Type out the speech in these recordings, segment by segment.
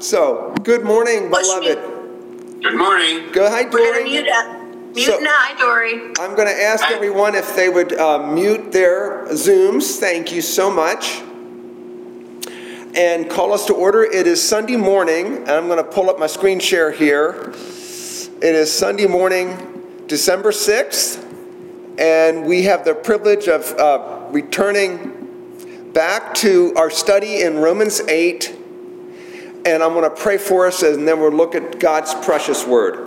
So, good morning, Push beloved. Good morning. Go hi, We're gonna Dory. mute up. Mute So- now, Dory. I'm going to ask Hi. everyone if they would uh, mute their Zooms. Thank you so much. And call us to order. It is Sunday morning, and I'm going to pull up my screen share here. It is Sunday morning, December 6th, and we have the privilege of uh, returning back to our study in Romans 8. And I'm going to pray for us, and then we'll look at God's precious word.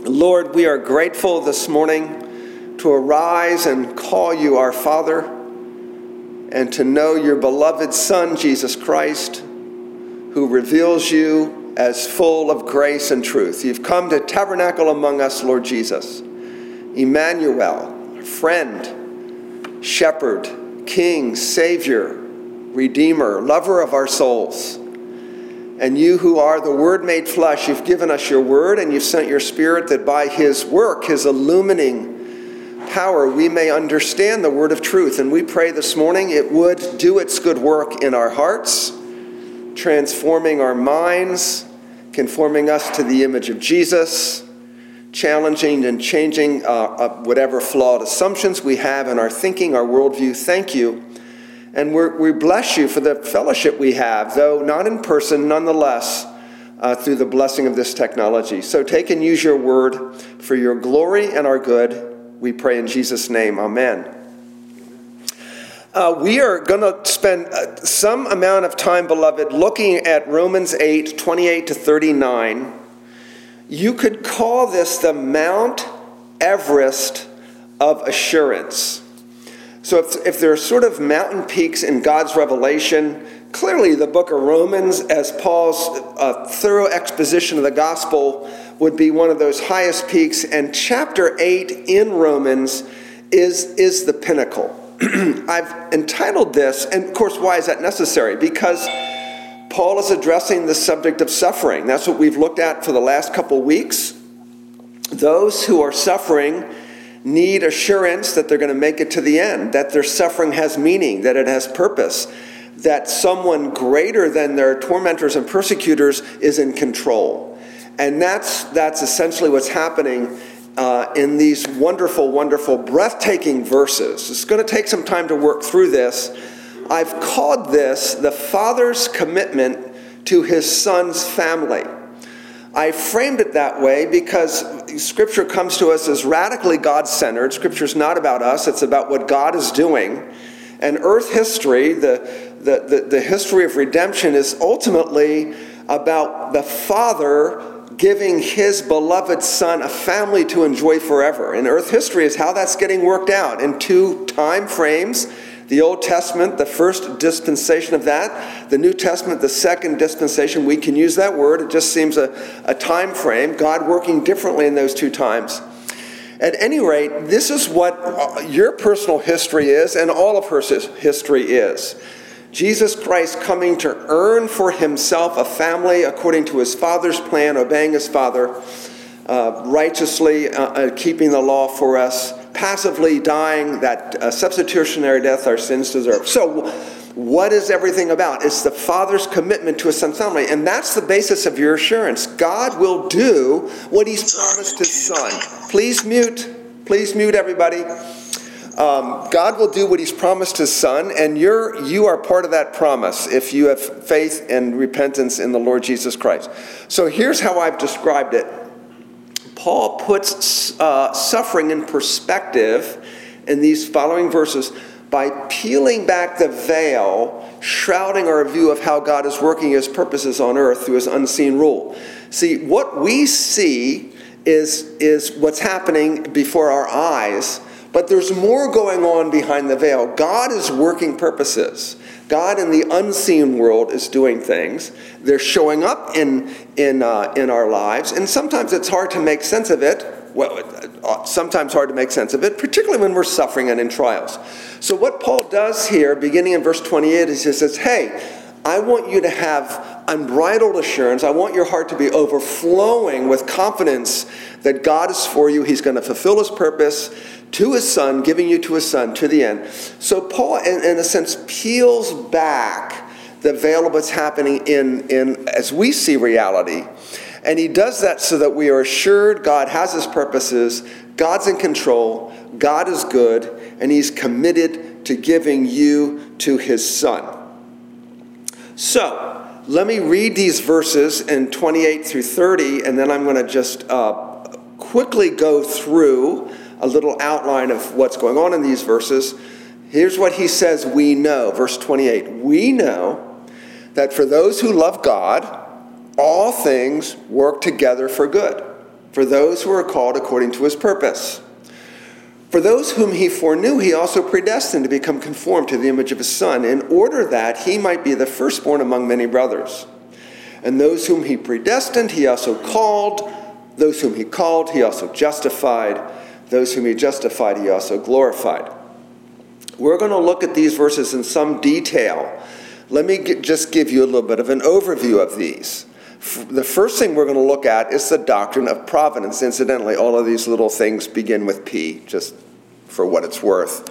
Lord, we are grateful this morning to arise and call you our Father and to know your beloved Son, Jesus Christ, who reveals you as full of grace and truth. You've come to tabernacle among us, Lord Jesus. Emmanuel, friend, shepherd, king, savior, redeemer, lover of our souls. And you who are the Word made flesh, you've given us your Word and you've sent your Spirit that by His work, His illumining power, we may understand the Word of truth. And we pray this morning it would do its good work in our hearts, transforming our minds, conforming us to the image of Jesus, challenging and changing uh, uh, whatever flawed assumptions we have in our thinking, our worldview. Thank you. And we bless you for the fellowship we have, though not in person, nonetheless, uh, through the blessing of this technology. So take and use your word for your glory and our good. We pray in Jesus' name. Amen. Uh, we are going to spend uh, some amount of time, beloved, looking at Romans 8 28 to 39. You could call this the Mount Everest of assurance. So, if, if there are sort of mountain peaks in God's revelation, clearly the book of Romans, as Paul's uh, thorough exposition of the gospel, would be one of those highest peaks. And chapter 8 in Romans is, is the pinnacle. I've entitled this, and of course, why is that necessary? Because Paul is addressing the subject of suffering. That's what we've looked at for the last couple weeks. Those who are suffering need assurance that they're going to make it to the end, that their suffering has meaning, that it has purpose, that someone greater than their tormentors and persecutors is in control. And that's, that's essentially what's happening uh, in these wonderful, wonderful, breathtaking verses. It's going to take some time to work through this. I've called this the Father's commitment to his Son's family. I framed it that way because Scripture comes to us as radically God centered. Scripture is not about us, it's about what God is doing. And earth history, the, the, the, the history of redemption, is ultimately about the Father giving his beloved Son a family to enjoy forever. And earth history is how that's getting worked out in two time frames the Old Testament, the first dispensation of that, the New Testament, the second dispensation. We can use that word. It just seems a, a time frame, God working differently in those two times. At any rate, this is what uh, your personal history is and all of her history is. Jesus Christ coming to earn for himself a family according to his Father's plan, obeying his Father, uh, righteously uh, uh, keeping the law for us, passively dying that uh, substitutionary death our sins deserve. So, what is everything about? It's the Father's commitment to His Son's family, and that's the basis of your assurance. God will do what He's promised His Son. Please mute. Please mute everybody. Um, God will do what He's promised His Son, and you're you are part of that promise if you have faith and repentance in the Lord Jesus Christ. So here's how I've described it. Paul puts uh, suffering in perspective in these following verses by peeling back the veil, shrouding our view of how God is working his purposes on earth through his unseen rule. See, what we see is, is what's happening before our eyes, but there's more going on behind the veil. God is working purposes. God in the unseen world is doing things. They're showing up in, in, uh, in our lives, and sometimes it's hard to make sense of it. Well, uh, sometimes hard to make sense of it, particularly when we're suffering and in trials. So, what Paul does here, beginning in verse 28, is he says, Hey, I want you to have unbridled assurance. I want your heart to be overflowing with confidence that God is for you. He's going to fulfill his purpose to his son, giving you to his son to the end. So, Paul, in, in a sense, peels back the veil of what's happening in, in as we see reality. And he does that so that we are assured God has his purposes, God's in control, God is good, and he's committed to giving you to his son. So, let me read these verses in 28 through 30, and then I'm going to just uh, quickly go through a little outline of what's going on in these verses. Here's what he says we know. Verse 28 We know that for those who love God, all things work together for good, for those who are called according to his purpose. For those whom he foreknew, he also predestined to become conformed to the image of his Son, in order that he might be the firstborn among many brothers. And those whom he predestined, he also called. Those whom he called, he also justified. Those whom he justified, he also glorified. We're going to look at these verses in some detail. Let me get, just give you a little bit of an overview of these. The first thing we're going to look at is the doctrine of providence. Incidentally, all of these little things begin with P, just for what it's worth.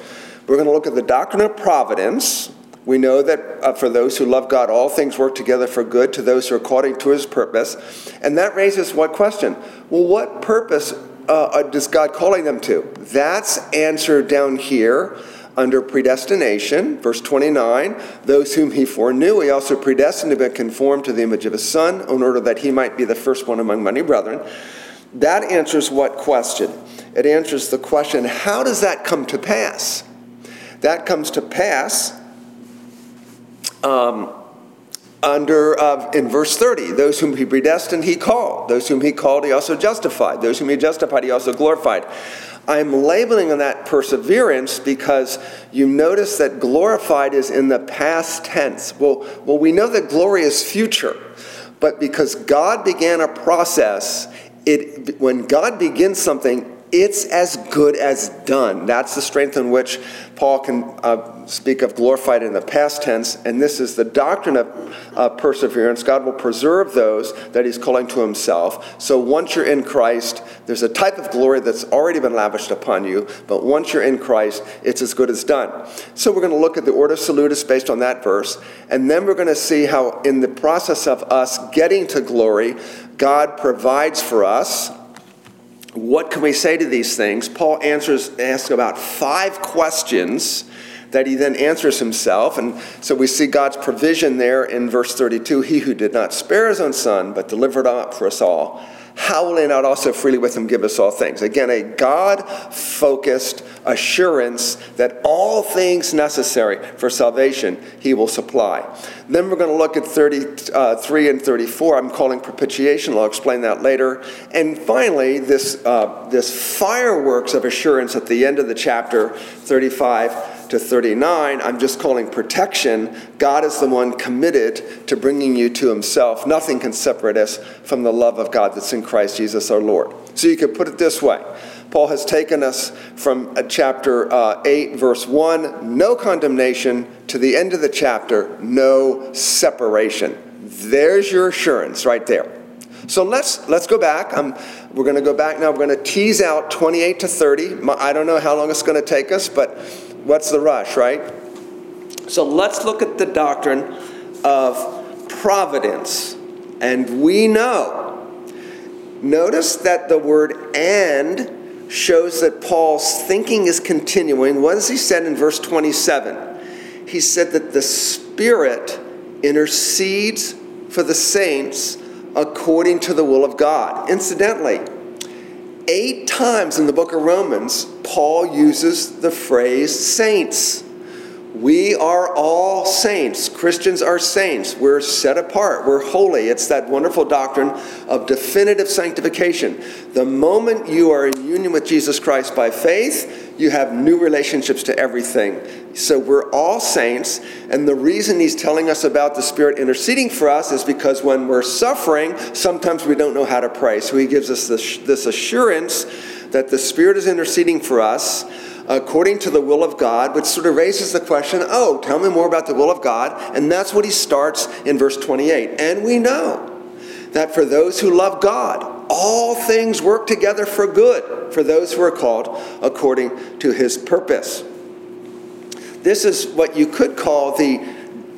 We're going to look at the doctrine of providence. We know that uh, for those who love God, all things work together for good to those who are according to his purpose. And that raises what question? Well, what purpose uh, is God calling them to? That's answered down here under predestination, verse 29, those whom he foreknew, he also predestined to be conformed to the image of his son, in order that he might be the first one among many brethren. That answers what question? It answers the question how does that come to pass? That comes to pass um, under uh, in verse 30 those whom he predestined he called. Those whom he called he also justified. Those whom he justified he also glorified. I'm labeling on that perseverance because you notice that glorified is in the past tense. Well, well, we know that glory is future, but because God began a process, it, when God begins something, it's as good as done. That's the strength in which Paul can uh, speak of glorified in the past tense, and this is the doctrine of uh, perseverance. God will preserve those that He's calling to Himself. So once you're in Christ, there's a type of glory that's already been lavished upon you, but once you're in Christ, it's as good as done. So we're going to look at the Ordo Salutis based on that verse, and then we're going to see how, in the process of us getting to glory, God provides for us what can we say to these things? Paul answers asks about five questions that he then answers himself. And so we see God's provision there in verse 32 He who did not spare his own son, but delivered up for us all how will he not also freely with him give us all things? Again, a God focused assurance that all things necessary for salvation he will supply. Then we're going to look at 33 and 34. I'm calling propitiation. I'll explain that later. And finally, this, uh, this fireworks of assurance at the end of the chapter 35 to 39, I'm just calling protection. God is the one committed to bringing you to himself. Nothing can separate us from the love of God that's in Christ Jesus our Lord. So you could put it this way Paul has taken us from chapter uh, 8, verse 1, no condemnation, to the end of the chapter, no separation. There's your assurance right there. So let's let's go back. Um, we're going to go back now. We're going to tease out 28 to 30. I don't know how long it's going to take us, but what's the rush, right? So let's look at the doctrine of providence. And we know. Notice that the word and shows that Paul's thinking is continuing. What does he said in verse 27? He said that the Spirit intercedes for the saints according to the will of God. Incidentally, Eight times in the book of Romans, Paul uses the phrase saints. We are all saints. Christians are saints. We're set apart. We're holy. It's that wonderful doctrine of definitive sanctification. The moment you are in union with Jesus Christ by faith, you have new relationships to everything. So we're all saints. And the reason he's telling us about the Spirit interceding for us is because when we're suffering, sometimes we don't know how to pray. So he gives us this, this assurance that the Spirit is interceding for us according to the will of God, which sort of raises the question oh, tell me more about the will of God. And that's what he starts in verse 28. And we know that for those who love God, all things work together for good for those who are called according to his purpose. This is what you could call the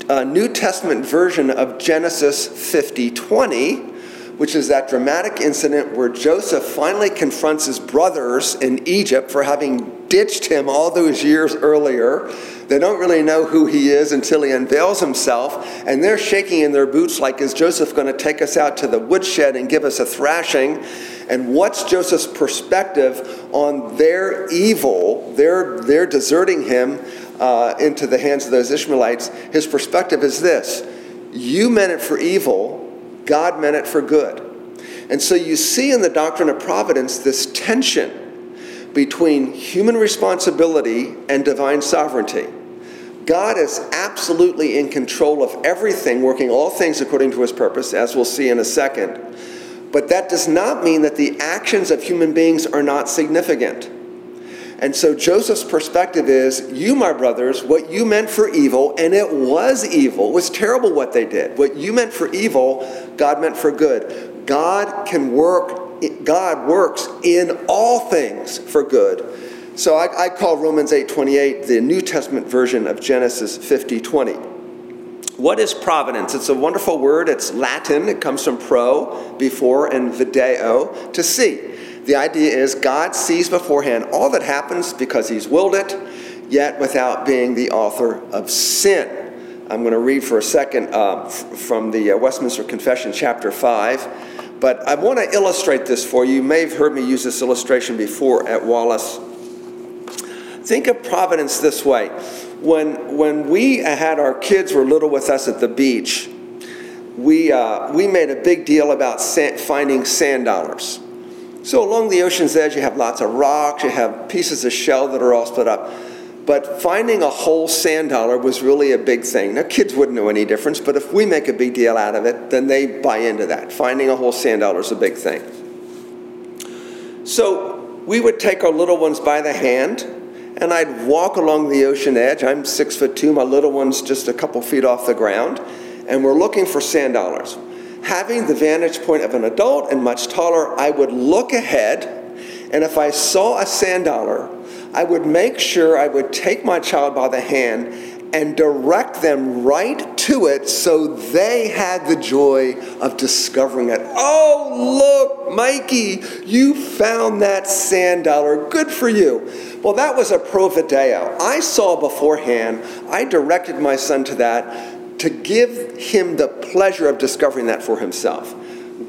uh, New Testament version of Genesis 50 20 which is that dramatic incident where Joseph finally confronts his brothers in Egypt for having ditched him all those years earlier. They don't really know who he is until he unveils himself, and they're shaking in their boots like, Is Joseph going to take us out to the woodshed and give us a thrashing? And what's Joseph's perspective on their evil, their, their deserting him uh, into the hands of those Ishmaelites? His perspective is this You meant it for evil God meant it for good. And so you see in the doctrine of providence this tension between human responsibility and divine sovereignty. God is absolutely in control of everything, working all things according to his purpose, as we'll see in a second. But that does not mean that the actions of human beings are not significant. And so Joseph's perspective is you, my brothers, what you meant for evil, and it was evil, it was terrible what they did. What you meant for evil, God meant for good. God can work, God works in all things for good. So I, I call Romans 8:28 the New Testament version of Genesis 50:20. What is providence? It's a wonderful word. It's Latin. It comes from pro, before, and video, to see. The idea is God sees beforehand all that happens because He's willed it, yet without being the author of sin. I'm going to read for a second uh, from the uh, Westminster Confession, chapter 5. But I want to illustrate this for you. You may have heard me use this illustration before at Wallace. Think of providence this way. When, when we had our kids were little with us at the beach, we, uh, we made a big deal about sand, finding sand dollars. So along the ocean's edge, you have lots of rocks, you have pieces of shell that are all split up. But finding a whole sand dollar was really a big thing. Now, kids wouldn't know any difference, but if we make a big deal out of it, then they buy into that. Finding a whole sand dollar is a big thing. So we would take our little ones by the hand, and I'd walk along the ocean edge. I'm six foot two, my little one's just a couple feet off the ground, and we're looking for sand dollars having the vantage point of an adult and much taller, I would look ahead, and if I saw a sand dollar, I would make sure I would take my child by the hand and direct them right to it so they had the joy of discovering it. Oh, look, Mikey, you found that sand dollar. Good for you. Well, that was a pro video. I saw beforehand, I directed my son to that to give him the pleasure of discovering that for himself.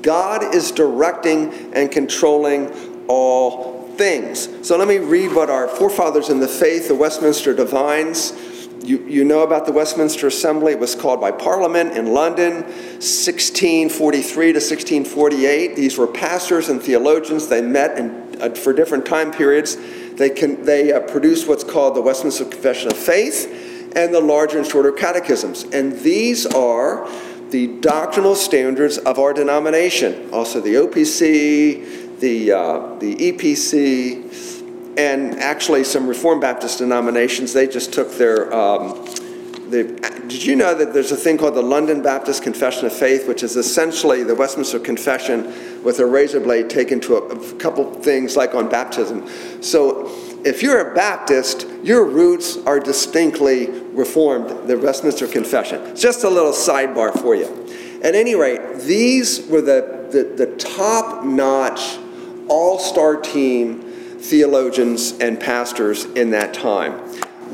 God is directing and controlling all things. So let me read what our forefathers in the faith, the Westminster Divines, you, you know about the Westminster Assembly. It was called by Parliament in London, 1643 to 1648. These were pastors and theologians. They met in, uh, for different time periods. They, can, they uh, produced what's called the Westminster Confession of Faith and the larger and shorter catechisms. And these are the doctrinal standards of our denomination. Also, the OPC, the, uh, the EPC, and actually some Reformed Baptist denominations, they just took their. Um, did you know that there's a thing called the London Baptist Confession of Faith, which is essentially the Westminster Confession with a razor blade taken to a, a couple things like on baptism? So if you're a Baptist, your roots are distinctly Reformed, the Westminster Confession. It's Just a little sidebar for you. At any rate, these were the, the, the top notch, all star team theologians and pastors in that time.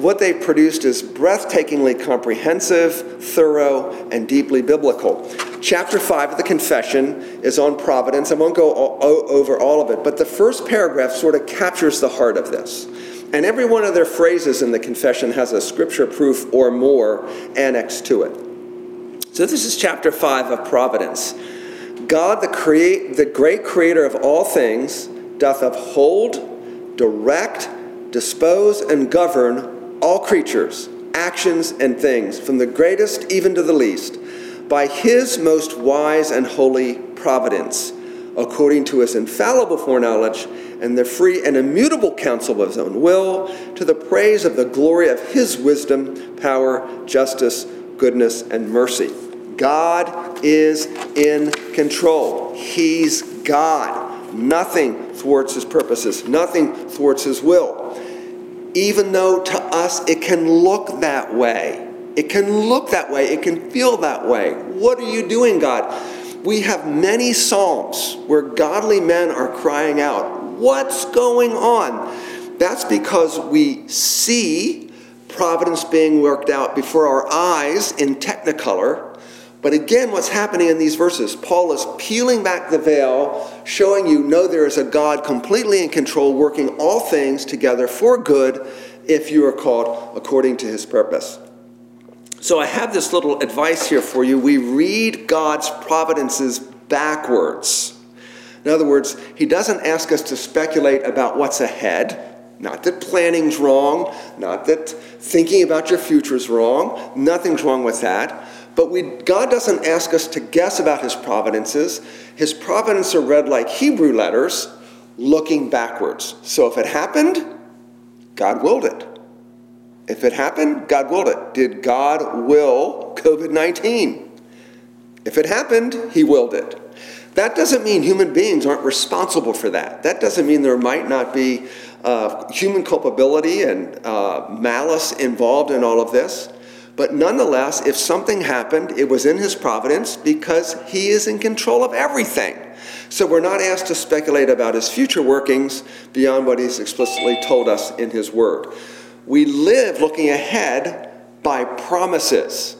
What they produced is breathtakingly comprehensive, thorough, and deeply biblical. Chapter 5 of the Confession is on providence. I won't go over all of it, but the first paragraph sort of captures the heart of this. And every one of their phrases in the confession has a scripture proof or more annexed to it. So this is chapter 5 of Providence. God, the, create, the great creator of all things, doth uphold, direct, dispose, and govern all creatures, actions, and things, from the greatest even to the least by his most wise and holy providence, according to his infallible foreknowledge and the free and immutable counsel of his own will, to the praise of the glory of his wisdom, power, justice, goodness, and mercy. God is in control. He's God. Nothing thwarts his purposes, nothing thwarts his will. Even though to us it can look that way It can look that way, it can feel that way. What are you doing, God? We have many Psalms where godly men are crying out, What's going on? That's because we see providence being worked out before our eyes in technicolor but again, what's happening in these verses? Paul is peeling back the veil, showing you no, there is a God completely in control, working all things together for good if you are called according to his purpose. So I have this little advice here for you. We read God's providences backwards. In other words, he doesn't ask us to speculate about what's ahead. Not that planning's wrong, not that thinking about your future is wrong. Nothing's wrong with that. But we, God doesn't ask us to guess about his providences. His providences are read like Hebrew letters, looking backwards. So if it happened, God willed it. If it happened, God willed it. Did God will COVID 19? If it happened, he willed it. That doesn't mean human beings aren't responsible for that. That doesn't mean there might not be uh, human culpability and uh, malice involved in all of this. But nonetheless, if something happened, it was in his providence because he is in control of everything. So we're not asked to speculate about his future workings beyond what he's explicitly told us in his word. We live looking ahead by promises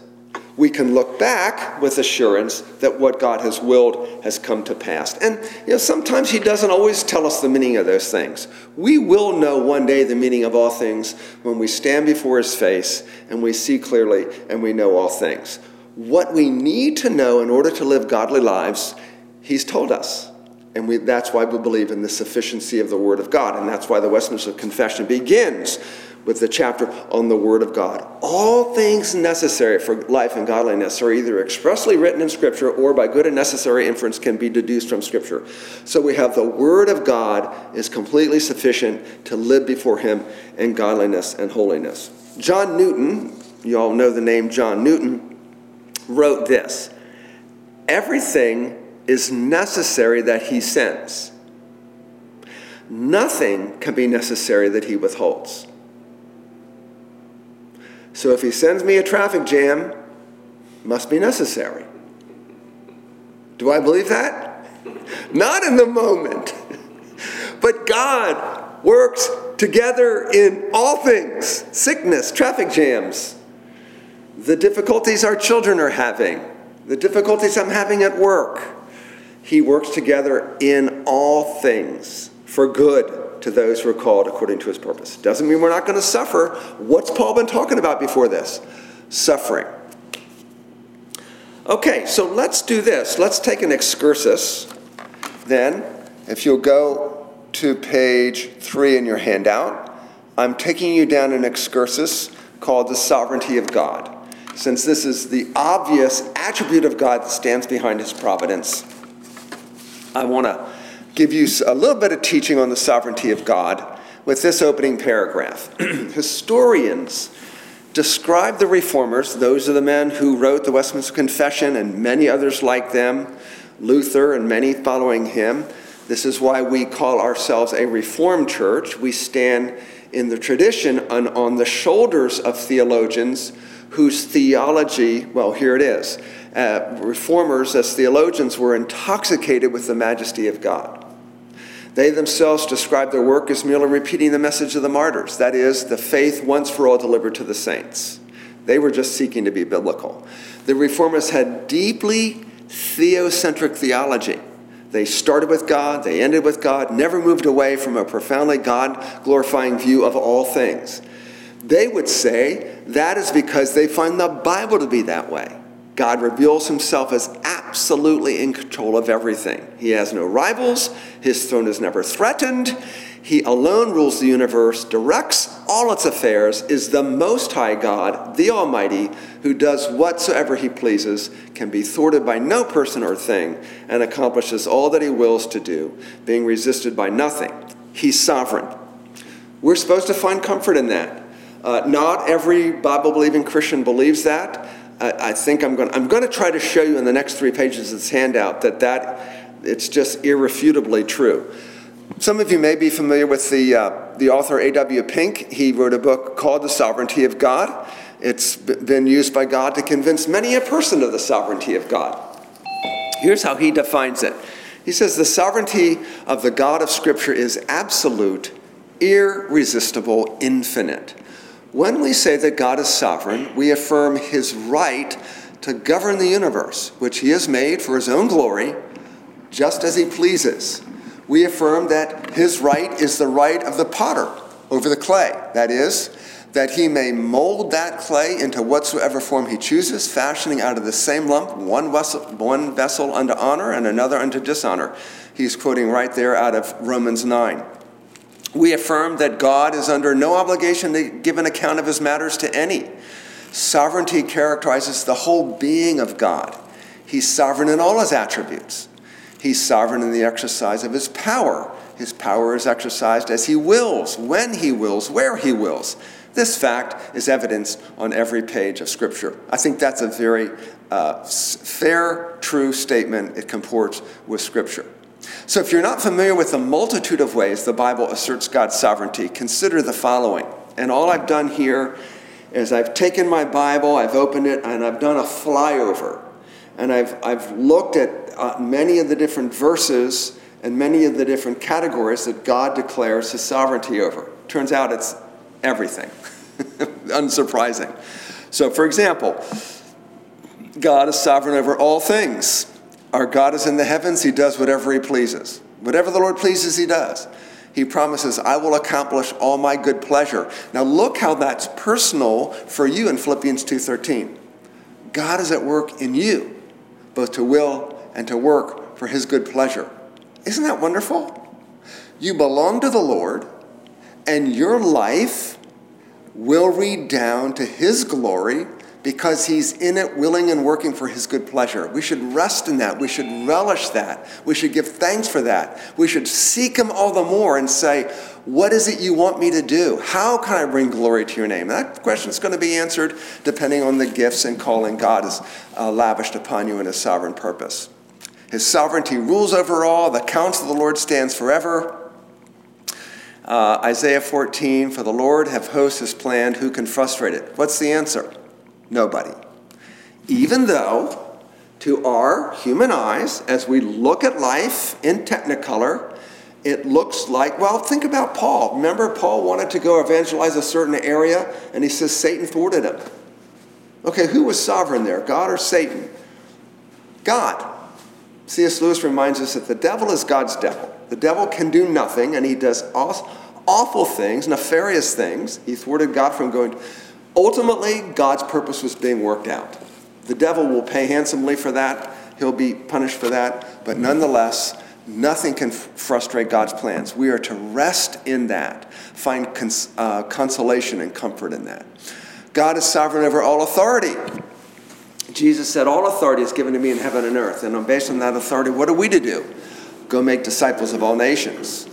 we can look back with assurance that what God has willed has come to pass. And you know, sometimes He doesn't always tell us the meaning of those things. We will know one day the meaning of all things when we stand before His face and we see clearly and we know all things. What we need to know in order to live godly lives, He's told us. And we, that's why we believe in the sufficiency of the Word of God. And that's why the Westminster Confession begins with the chapter on the Word of God. All things necessary for life and godliness are either expressly written in Scripture or by good and necessary inference can be deduced from Scripture. So we have the Word of God is completely sufficient to live before Him in godliness and holiness. John Newton, you all know the name John Newton, wrote this Everything is necessary that He sends. Nothing can be necessary that He withholds. So if he sends me a traffic jam, must be necessary. Do I believe that? Not in the moment. But God works together in all things sickness, traffic jams, the difficulties our children are having, the difficulties I'm having at work. He works together in all things for good to those who are called according to his purpose. Doesn't mean we're not going to suffer. What's Paul been talking about before this? Suffering. Okay, so let's do this. Let's take an excursus. Then, if you'll go to page three in your handout, I'm taking you down an excursus called the sovereignty of God. Since this is the obvious attribute of God that stands behind his providence, I want to give you a little bit of teaching on the sovereignty of God with this opening paragraph. Historians describe the reformers, those are the men who wrote the Westminster Confession and many others like them, Luther and many following him. This is why we call ourselves a Reformed church. We stand in the tradition on, on the shoulders of theologians whose theology, well, here it is. Uh, reformers, as theologians, were intoxicated with the majesty of God. They themselves describe their work as merely repeating the message of the martyrs, that is, the faith once for all delivered to the saints. They were just seeking to be biblical. The reformers had deeply theocentric theology. They started with God, they ended with God, never moved away from a profoundly God glorifying view of all things. They would say that is because they find the Bible to be that way. God reveals himself as absolutely in control of everything. He has no rivals, his throne is never threatened. He alone rules the universe, directs all its affairs, is the Most High God, the Almighty, who does whatsoever he pleases, can be thwarted by no person or thing, and accomplishes all that he wills to do, being resisted by nothing. He's sovereign. We're supposed to find comfort in that. Uh, not every Bible believing Christian believes that. I, I think I'm going, I'm going to try to show you in the next three pages of this handout that, that it's just irrefutably true. Some of you may be familiar with the, uh, the author A.W. Pink. He wrote a book called The Sovereignty of God. It's been used by God to convince many a person of the sovereignty of God. Here's how he defines it He says, The sovereignty of the God of Scripture is absolute, irresistible, infinite. When we say that God is sovereign, we affirm his right to govern the universe, which he has made for his own glory, just as he pleases. We affirm that his right is the right of the potter over the clay. That is, that he may mold that clay into whatsoever form he chooses, fashioning out of the same lump one vessel, one vessel unto honor and another unto dishonor. He's quoting right there out of Romans 9. We affirm that God is under no obligation to give an account of his matters to any. Sovereignty characterizes the whole being of God. He's sovereign in all his attributes. He's sovereign in the exercise of his power. His power is exercised as he wills, when he wills, where he wills. This fact is evidenced on every page of Scripture. I think that's a very uh, fair, true statement. It comports with Scripture. So, if you're not familiar with the multitude of ways the Bible asserts God's sovereignty, consider the following. And all I've done here is I've taken my Bible, I've opened it, and I've done a flyover. And I've, I've looked at uh, many of the different verses and many of the different categories that God declares his sovereignty over. Turns out it's everything. Unsurprising. So, for example, God is sovereign over all things. Our God is in the heavens, He does whatever He pleases. Whatever the Lord pleases, He does. He promises, I will accomplish all my good pleasure. Now look how that's personal for you in Philippians 2:13. God is at work in you, both to will and to work for his good pleasure. Isn't that wonderful? You belong to the Lord, and your life will redound to his glory because he's in it, willing and working for his good pleasure. We should rest in that. We should relish that. We should give thanks for that. We should seek him all the more and say, What is it you want me to do? How can I bring glory to your name? That question is going to be answered depending on the gifts and calling God has uh, lavished upon you in his sovereign purpose. His sovereignty rules over all. The counsel of the Lord stands forever. Uh, Isaiah 14, for the Lord have hosts has planned, who can frustrate it? What's the answer? Nobody. Even though, to our human eyes, as we look at life in technicolor, it looks like, well, think about Paul. Remember, Paul wanted to go evangelize a certain area, and he says Satan thwarted him. Okay, who was sovereign there, God or Satan? God. C.S. Lewis reminds us that the devil is God's devil. The devil can do nothing, and he does awful things, nefarious things. He thwarted God from going. Ultimately, God's purpose was being worked out. The devil will pay handsomely for that, he'll be punished for that, but nonetheless, nothing can f- frustrate God's plans. We are to rest in that, find cons- uh, consolation and comfort in that. God is sovereign over all authority. Jesus said, All authority is given to me in heaven and earth. And based on that authority, what are we to do? Go make disciples of all nations.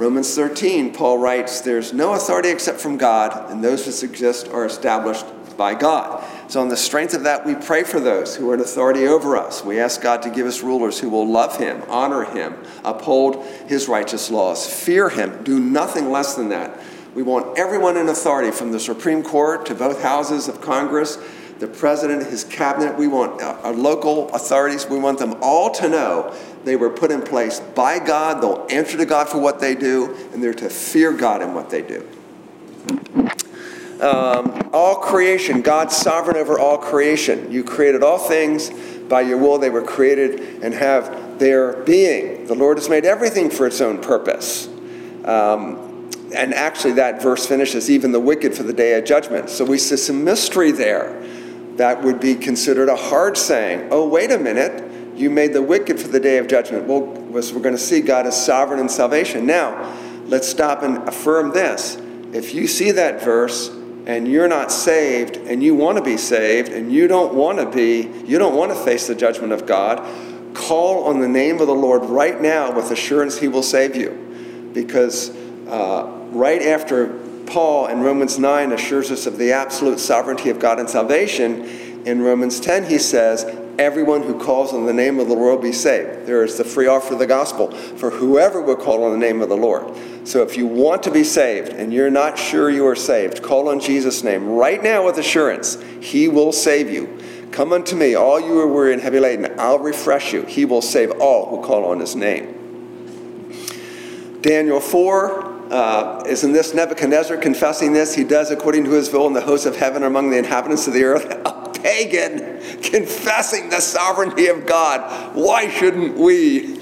Romans 13, Paul writes, There's no authority except from God, and those that exist are established by God. So, on the strength of that, we pray for those who are in authority over us. We ask God to give us rulers who will love Him, honor Him, uphold His righteous laws, fear Him, do nothing less than that. We want everyone in authority, from the Supreme Court to both houses of Congress the president, his cabinet, we want our local authorities, we want them all to know they were put in place by God. They'll answer to God for what they do, and they're to fear God in what they do. Um, all creation, God's sovereign over all creation. You created all things by your will, they were created and have their being. The Lord has made everything for its own purpose. Um, and actually, that verse finishes even the wicked for the day of judgment. So we see some mystery there that would be considered a hard saying. Oh, wait a minute, you made the wicked for the day of judgment. Well, we're going to see God is sovereign in salvation. Now, let's stop and affirm this. If you see that verse and you're not saved and you want to be saved and you don't want to be, you don't want to face the judgment of God, call on the name of the Lord right now with assurance He will save you. Because uh, right after Paul in Romans 9 assures us of the absolute sovereignty of God in salvation, in Romans 10 he says, everyone who calls on the name of the Lord will be saved. There is the free offer of the gospel for whoever will call on the name of the Lord. So if you want to be saved and you're not sure you are saved, call on Jesus' name right now with assurance. He will save you. Come unto me, all you who are weary and heavy laden, I'll refresh you. He will save all who call on his name. Daniel 4 uh, isn't this Nebuchadnezzar confessing this? He does according to his will in the hosts of heaven among the inhabitants of the earth. A pagan confessing the sovereignty of God. Why shouldn't we?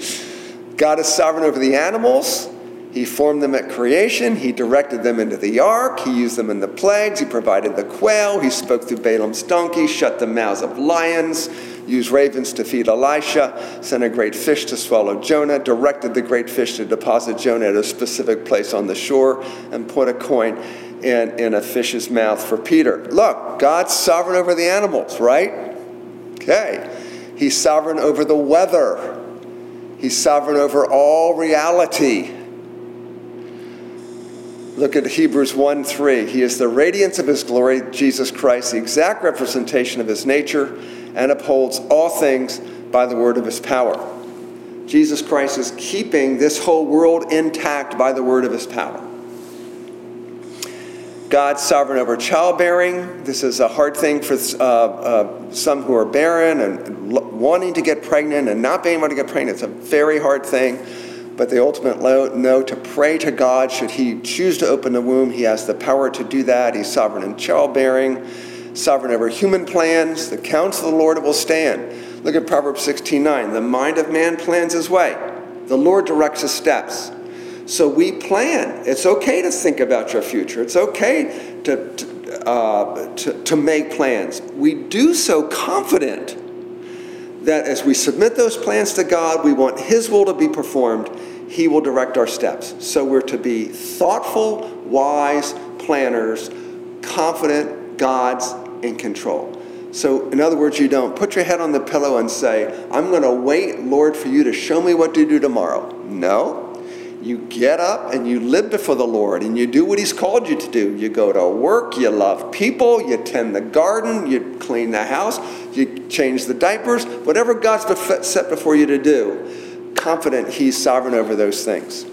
God is sovereign over the animals. He formed them at creation. He directed them into the ark. He used them in the plagues. He provided the quail. He spoke through Balaam's donkey, shut the mouths of lions, used ravens to feed Elisha, sent a great fish to swallow Jonah, directed the great fish to deposit Jonah at a specific place on the shore, and put a coin in, in a fish's mouth for Peter. Look, God's sovereign over the animals, right? Okay. He's sovereign over the weather. He's sovereign over all reality. Look at Hebrews 1 3. He is the radiance of his glory, Jesus Christ, the exact representation of his nature, and upholds all things by the word of his power. Jesus Christ is keeping this whole world intact by the word of his power. God's sovereign over childbearing. This is a hard thing for uh, uh, some who are barren and wanting to get pregnant and not being able to get pregnant. It's a very hard thing but the ultimate no to pray to God should he choose to open the womb. He has the power to do that. He's sovereign in childbearing, sovereign over human plans. The counsel of the Lord will stand. Look at Proverbs 16:9. The mind of man plans his way. The Lord directs his steps. So we plan. It's okay to think about your future. It's okay to, to, uh, to, to make plans. We do so confident that as we submit those plans to God, we want His will to be performed, He will direct our steps. So we're to be thoughtful, wise planners, confident God's in control. So, in other words, you don't put your head on the pillow and say, I'm going to wait, Lord, for you to show me what to do tomorrow. No. You get up and you live before the Lord and you do what He's called you to do. You go to work, you love people, you tend the garden, you clean the house, you change the diapers, whatever God's set before you to do, confident He's sovereign over those things.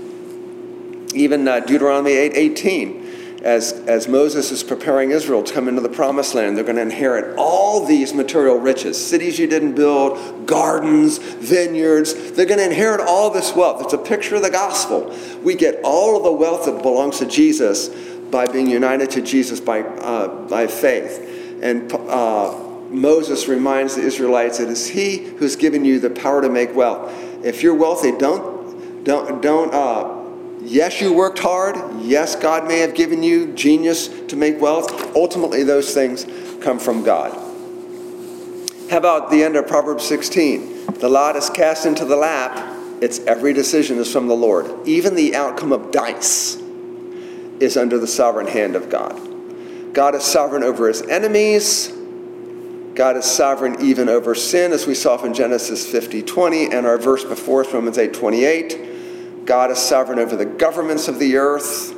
Even uh, Deuteronomy 8 18 as, as Moses is preparing Israel to come into the promised land, they're going to inherit all these material riches cities you didn't build, gardens, vineyards. They're going to inherit all this wealth. It's a picture of the gospel. We get all of the wealth that belongs to Jesus by being united to Jesus by, uh, by faith. And uh, Moses reminds the Israelites it's He who's given you the power to make wealth. If you're wealthy, don't, don't, don't uh, Yes, you worked hard. Yes, God may have given you genius to make wealth. Ultimately, those things come from God. How about the end of Proverbs 16? The lot is cast into the lap. It's every decision is from the Lord. Even the outcome of dice is under the sovereign hand of God. God is sovereign over his enemies. God is sovereign even over sin, as we saw from Genesis 50 20, and our verse before Romans 8 28. God is sovereign over the governments of the earth.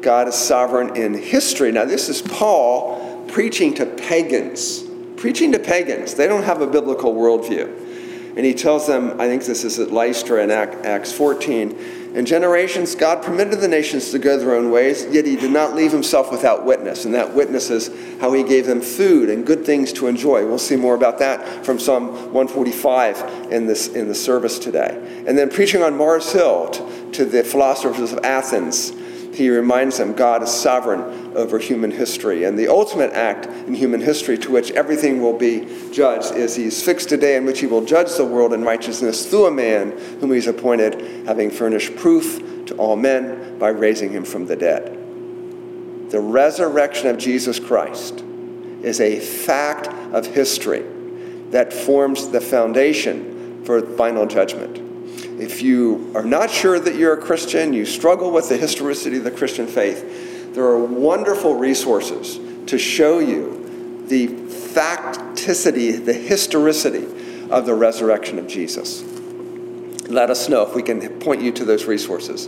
God is sovereign in history. Now, this is Paul preaching to pagans. Preaching to pagans. They don't have a biblical worldview. And he tells them, I think this is at Lystra in Acts 14, in generations, God permitted the nations to go their own ways, yet he did not leave himself without witness. And that witness is how he gave them food and good things to enjoy. We'll see more about that from Psalm 145 in, this, in the service today. And then preaching on Mars Hill to, to the philosophers of Athens, he reminds them God is sovereign over human history. And the ultimate act in human history to which everything will be judged is he's fixed a day in which he will judge the world in righteousness through a man whom he's appointed, having furnished proof to all men by raising him from the dead. The resurrection of Jesus Christ is a fact of history that forms the foundation for final judgment. If you are not sure that you're a Christian, you struggle with the historicity of the Christian faith, there are wonderful resources to show you the facticity, the historicity of the resurrection of Jesus. Let us know if we can point you to those resources.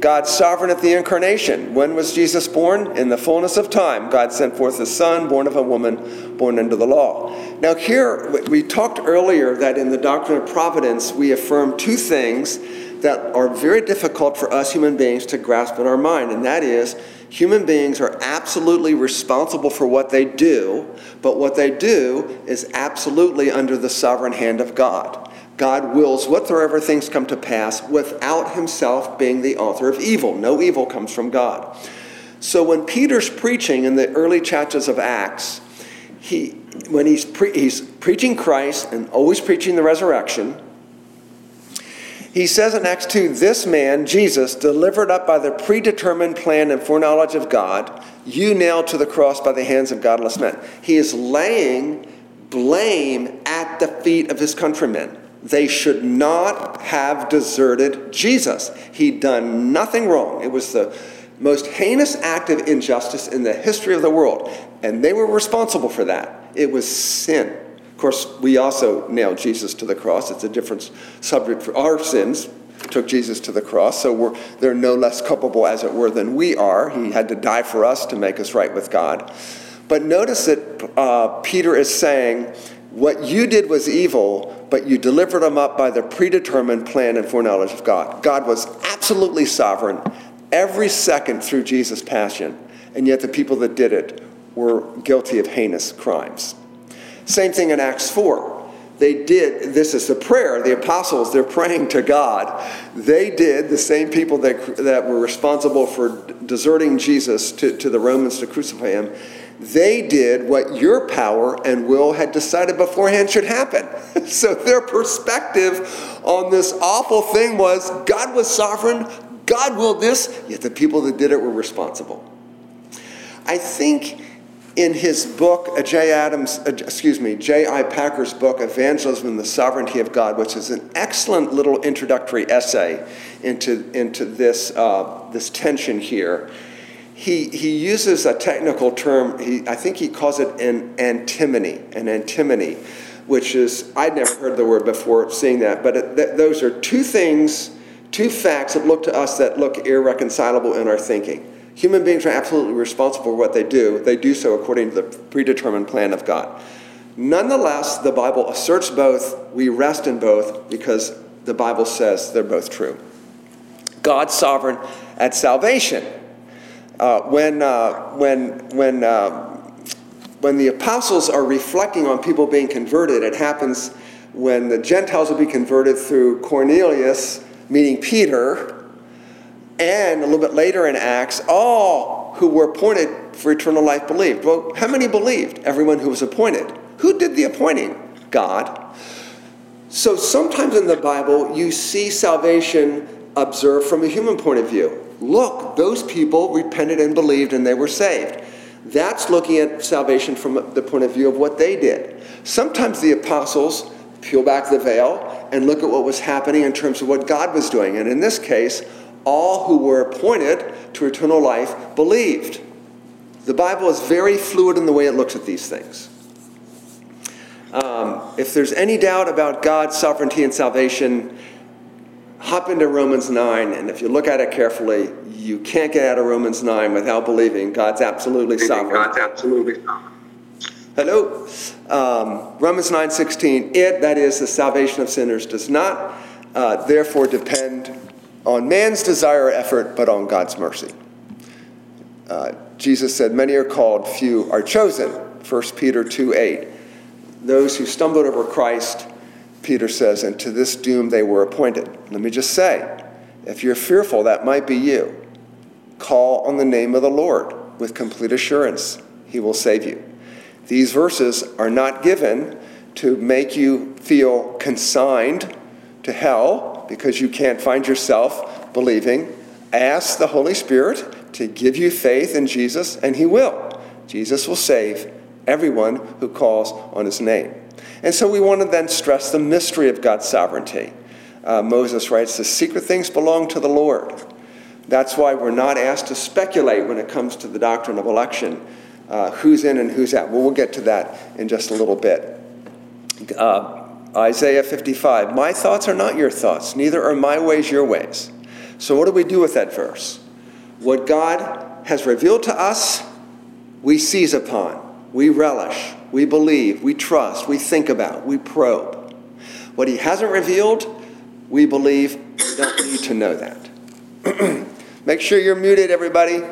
God's sovereign at the incarnation. When was Jesus born? In the fullness of time. God sent forth his son, born of a woman, born under the law. Now, here, we talked earlier that in the doctrine of providence, we affirm two things that are very difficult for us human beings to grasp in our mind, and that is human beings are absolutely responsible for what they do, but what they do is absolutely under the sovereign hand of God. God wills whatsoever things come to pass without himself being the author of evil. No evil comes from God. So when Peter's preaching in the early chapters of Acts, he, when he's, pre- he's preaching Christ and always preaching the resurrection, he says in Acts 2 this man, Jesus, delivered up by the predetermined plan and foreknowledge of God, you nailed to the cross by the hands of godless men. He is laying blame at the feet of his countrymen. They should not have deserted Jesus. He'd done nothing wrong. It was the most heinous act of injustice in the history of the world, and they were responsible for that. It was sin. Of course, we also nailed Jesus to the cross. It's a different subject for our sins. Took Jesus to the cross, so they're no less culpable, as it were, than we are. He had to die for us to make us right with God. But notice that uh, Peter is saying, What you did was evil, but you delivered them up by the predetermined plan and foreknowledge of God. God was absolutely sovereign every second through Jesus' passion, and yet the people that did it were guilty of heinous crimes. Same thing in Acts 4. They did, this is the prayer, the apostles, they're praying to God. They did, the same people that, that were responsible for deserting Jesus to, to the Romans to crucify him, they did what your power and will had decided beforehand should happen. so their perspective on this awful thing was God was sovereign, God willed this, yet the people that did it were responsible. I think in his book, uh, Jay Adams, uh, excuse me, J.I. Packer's book, Evangelism and the Sovereignty of God, which is an excellent little introductory essay into, into this, uh, this tension here he, he uses a technical term, he, I think he calls it an antinomy, an antinomy, which is, I'd never heard the word before seeing that, but it, th- those are two things, two facts that look to us that look irreconcilable in our thinking. Human beings are absolutely responsible for what they do. They do so according to the predetermined plan of God. Nonetheless, the Bible asserts both. We rest in both because the Bible says they're both true. God's sovereign at salvation uh, when, uh, when, when, uh, when the apostles are reflecting on people being converted, it happens when the Gentiles will be converted through Cornelius, meaning Peter, and a little bit later in Acts, all who were appointed for eternal life believed. Well, how many believed? Everyone who was appointed. Who did the appointing? God. So sometimes in the Bible, you see salvation observed from a human point of view look, those people repented and believed and they were saved. That's looking at salvation from the point of view of what they did. Sometimes the apostles peel back the veil and look at what was happening in terms of what God was doing. And in this case, all who were appointed to eternal life believed. The Bible is very fluid in the way it looks at these things. Um, if there's any doubt about God's sovereignty and salvation, hop into Romans 9, and if you look at it carefully, you can't get out of Romans 9 without believing God's absolutely sovereign. God's absolutely sovereign. Hello? Um, Romans 9 16, it, that is, the salvation of sinners, does not uh, therefore depend on man's desire or effort, but on God's mercy. Uh, Jesus said, Many are called, few are chosen. 1 Peter 2 8. Those who stumbled over Christ Peter says, and to this doom they were appointed. Let me just say, if you're fearful, that might be you. Call on the name of the Lord with complete assurance. He will save you. These verses are not given to make you feel consigned to hell because you can't find yourself believing. Ask the Holy Spirit to give you faith in Jesus, and He will. Jesus will save everyone who calls on His name. And so we want to then stress the mystery of God's sovereignty. Uh, Moses writes, The secret things belong to the Lord. That's why we're not asked to speculate when it comes to the doctrine of election, uh, who's in and who's out. Well, we'll get to that in just a little bit. Uh, Isaiah 55 My thoughts are not your thoughts, neither are my ways your ways. So, what do we do with that verse? What God has revealed to us, we seize upon, we relish, we believe, we trust, we think about, we probe. What He hasn't revealed, we believe we don't need to know that. Make sure you're muted, everybody.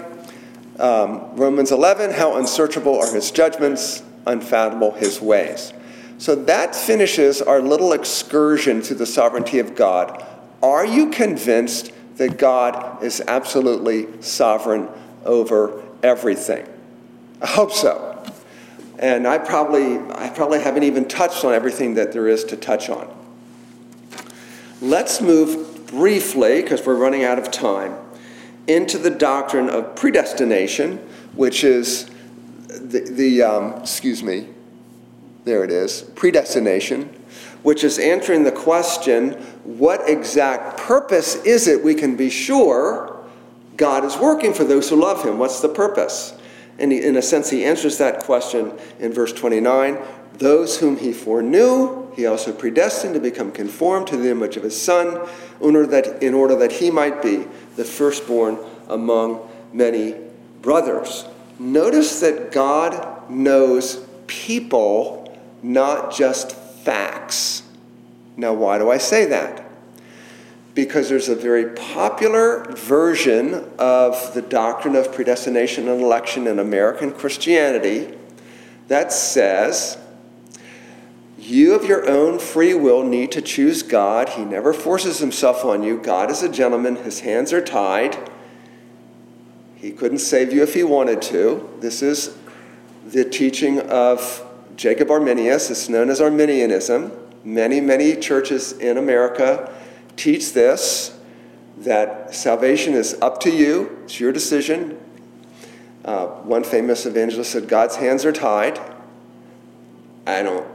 Um, Romans 11, how unsearchable are His judgments, unfathomable His ways. So that finishes our little excursion to the sovereignty of God. Are you convinced that God is absolutely sovereign over everything? I hope so. And I probably, I probably haven't even touched on everything that there is to touch on. Let's move briefly, because we're running out of time, into the doctrine of predestination, which is the, the um, excuse me, there it is, predestination, which is answering the question what exact purpose is it we can be sure God is working for those who love Him? What's the purpose? And he, in a sense, he answers that question in verse 29 Those whom He foreknew, He also predestined to become conformed to the image of His Son, in order that, in order that He might be the firstborn among many brothers. Notice that God knows people not just facts. Now, why do I say that? Because there's a very popular version of the doctrine of predestination and election in American Christianity that says you of your own free will need to choose God. He never forces himself on you. God is a gentleman, his hands are tied. He couldn't save you if he wanted to. This is the teaching of Jacob Arminius. It's known as Arminianism. Many, many churches in America teach this that salvation is up to you, it's your decision. Uh, one famous evangelist said, God's hands are tied. I don't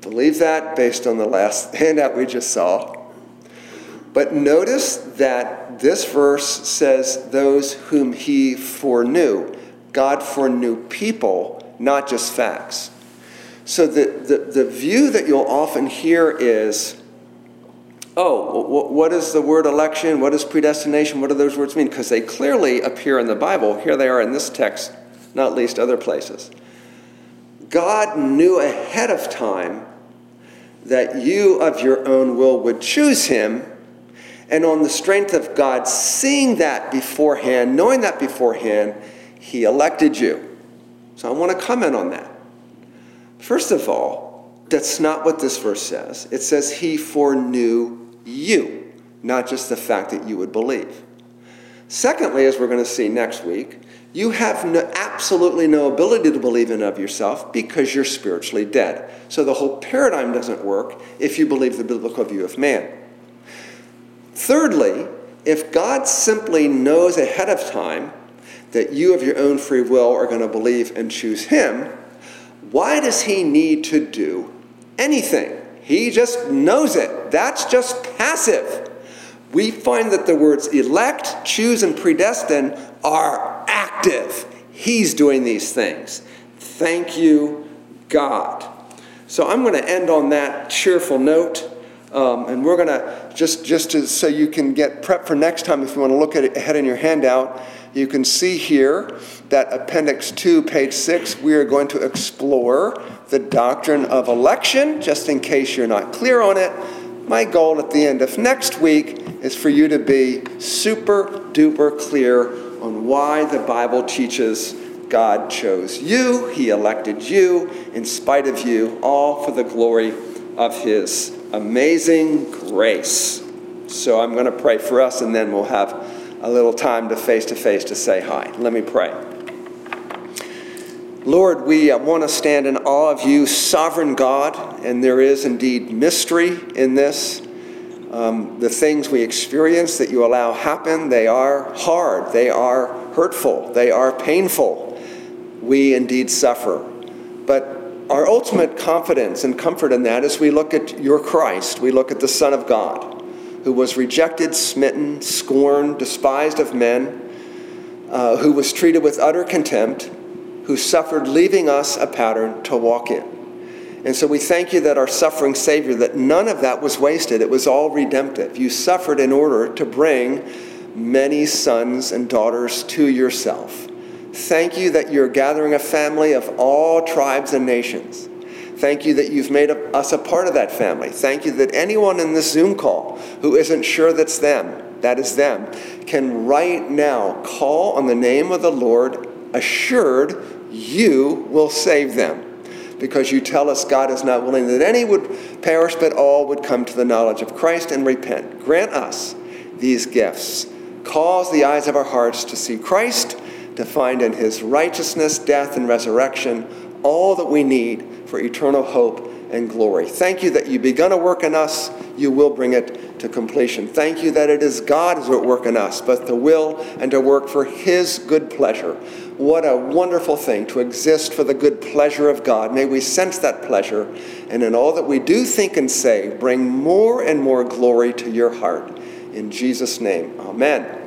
believe that based on the last handout we just saw. But notice that this verse says, Those whom he foreknew. God foreknew people, not just facts. So the, the, the view that you'll often hear is, oh, what is the word election? What is predestination? What do those words mean? Because they clearly appear in the Bible. Here they are in this text, not least other places. God knew ahead of time that you of your own will would choose him. And on the strength of God seeing that beforehand, knowing that beforehand, he elected you. So I want to comment on that. First of all, that's not what this verse says. It says, He foreknew you, not just the fact that you would believe. Secondly, as we're going to see next week, you have no, absolutely no ability to believe in of yourself because you're spiritually dead. So the whole paradigm doesn't work if you believe the biblical view of man. Thirdly, if God simply knows ahead of time that you of your own free will are going to believe and choose Him, why does he need to do anything? He just knows it. That's just passive. We find that the words elect, choose, and predestine are active. He's doing these things. Thank you, God. So I'm going to end on that cheerful note. Um, and we're going to, just, just to, so you can get prep for next time, if you want to look at it ahead in your handout, you can see here that Appendix 2, page 6, we are going to explore the doctrine of election, just in case you're not clear on it. My goal at the end of next week is for you to be super duper clear on why the Bible teaches God chose you, He elected you, in spite of you, all for the glory of His amazing grace. So I'm going to pray for us, and then we'll have a little time to face to face to say hi. Let me pray. Lord, we uh, want to stand in awe of you, sovereign God, and there is indeed mystery in this. Um, the things we experience that you allow happen, they are hard, they are hurtful, they are painful. We indeed suffer. But our ultimate confidence and comfort in that is we look at your Christ, we look at the Son of God, who was rejected, smitten, scorned, despised of men, uh, who was treated with utter contempt, who suffered, leaving us a pattern to walk in. And so we thank you that our suffering Savior, that none of that was wasted. It was all redemptive. You suffered in order to bring many sons and daughters to yourself. Thank you that you're gathering a family of all tribes and nations. Thank you that you've made us a part of that family. Thank you that anyone in this Zoom call who isn't sure that's them, that is them, can right now call on the name of the Lord, assured you will save them. Because you tell us God is not willing that any would perish, but all would come to the knowledge of Christ and repent. Grant us these gifts. Cause the eyes of our hearts to see Christ, to find in his righteousness, death, and resurrection all that we need for eternal hope and glory. Thank you that you begun a work in us, you will bring it to completion. Thank you that it is God who is at work in us, both to will and to work for his good pleasure. What a wonderful thing to exist for the good pleasure of God. May we sense that pleasure, and in all that we do, think, and say, bring more and more glory to your heart. In Jesus' name, amen.